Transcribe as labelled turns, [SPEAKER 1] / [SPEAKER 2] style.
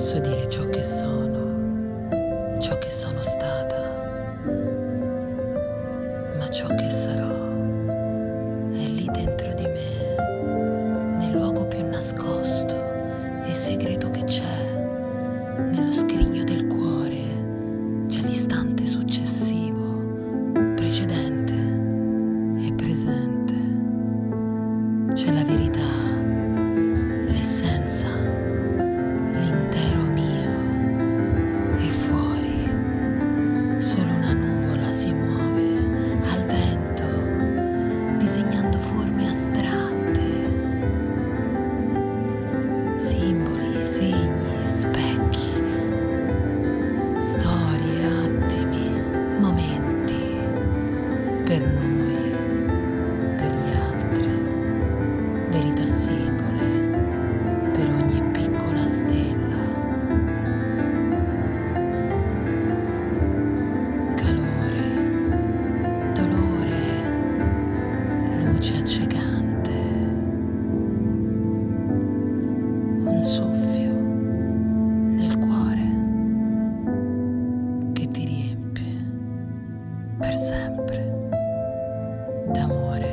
[SPEAKER 1] posso dire ciò che sono, ciò che sono stata, ma ciò che sarò è lì dentro di me, nel luogo più nascosto e segreto che c'è, nello scrigno del cuore, c'è l'istante successivo, precedente e presente, c'è la verità, l'essenza. Specchi, storie, attimi, momenti per noi, per gli altri, verità singole per ogni piccola stella. calore, dolore, luce accecante, un soffio per sempre d'amore.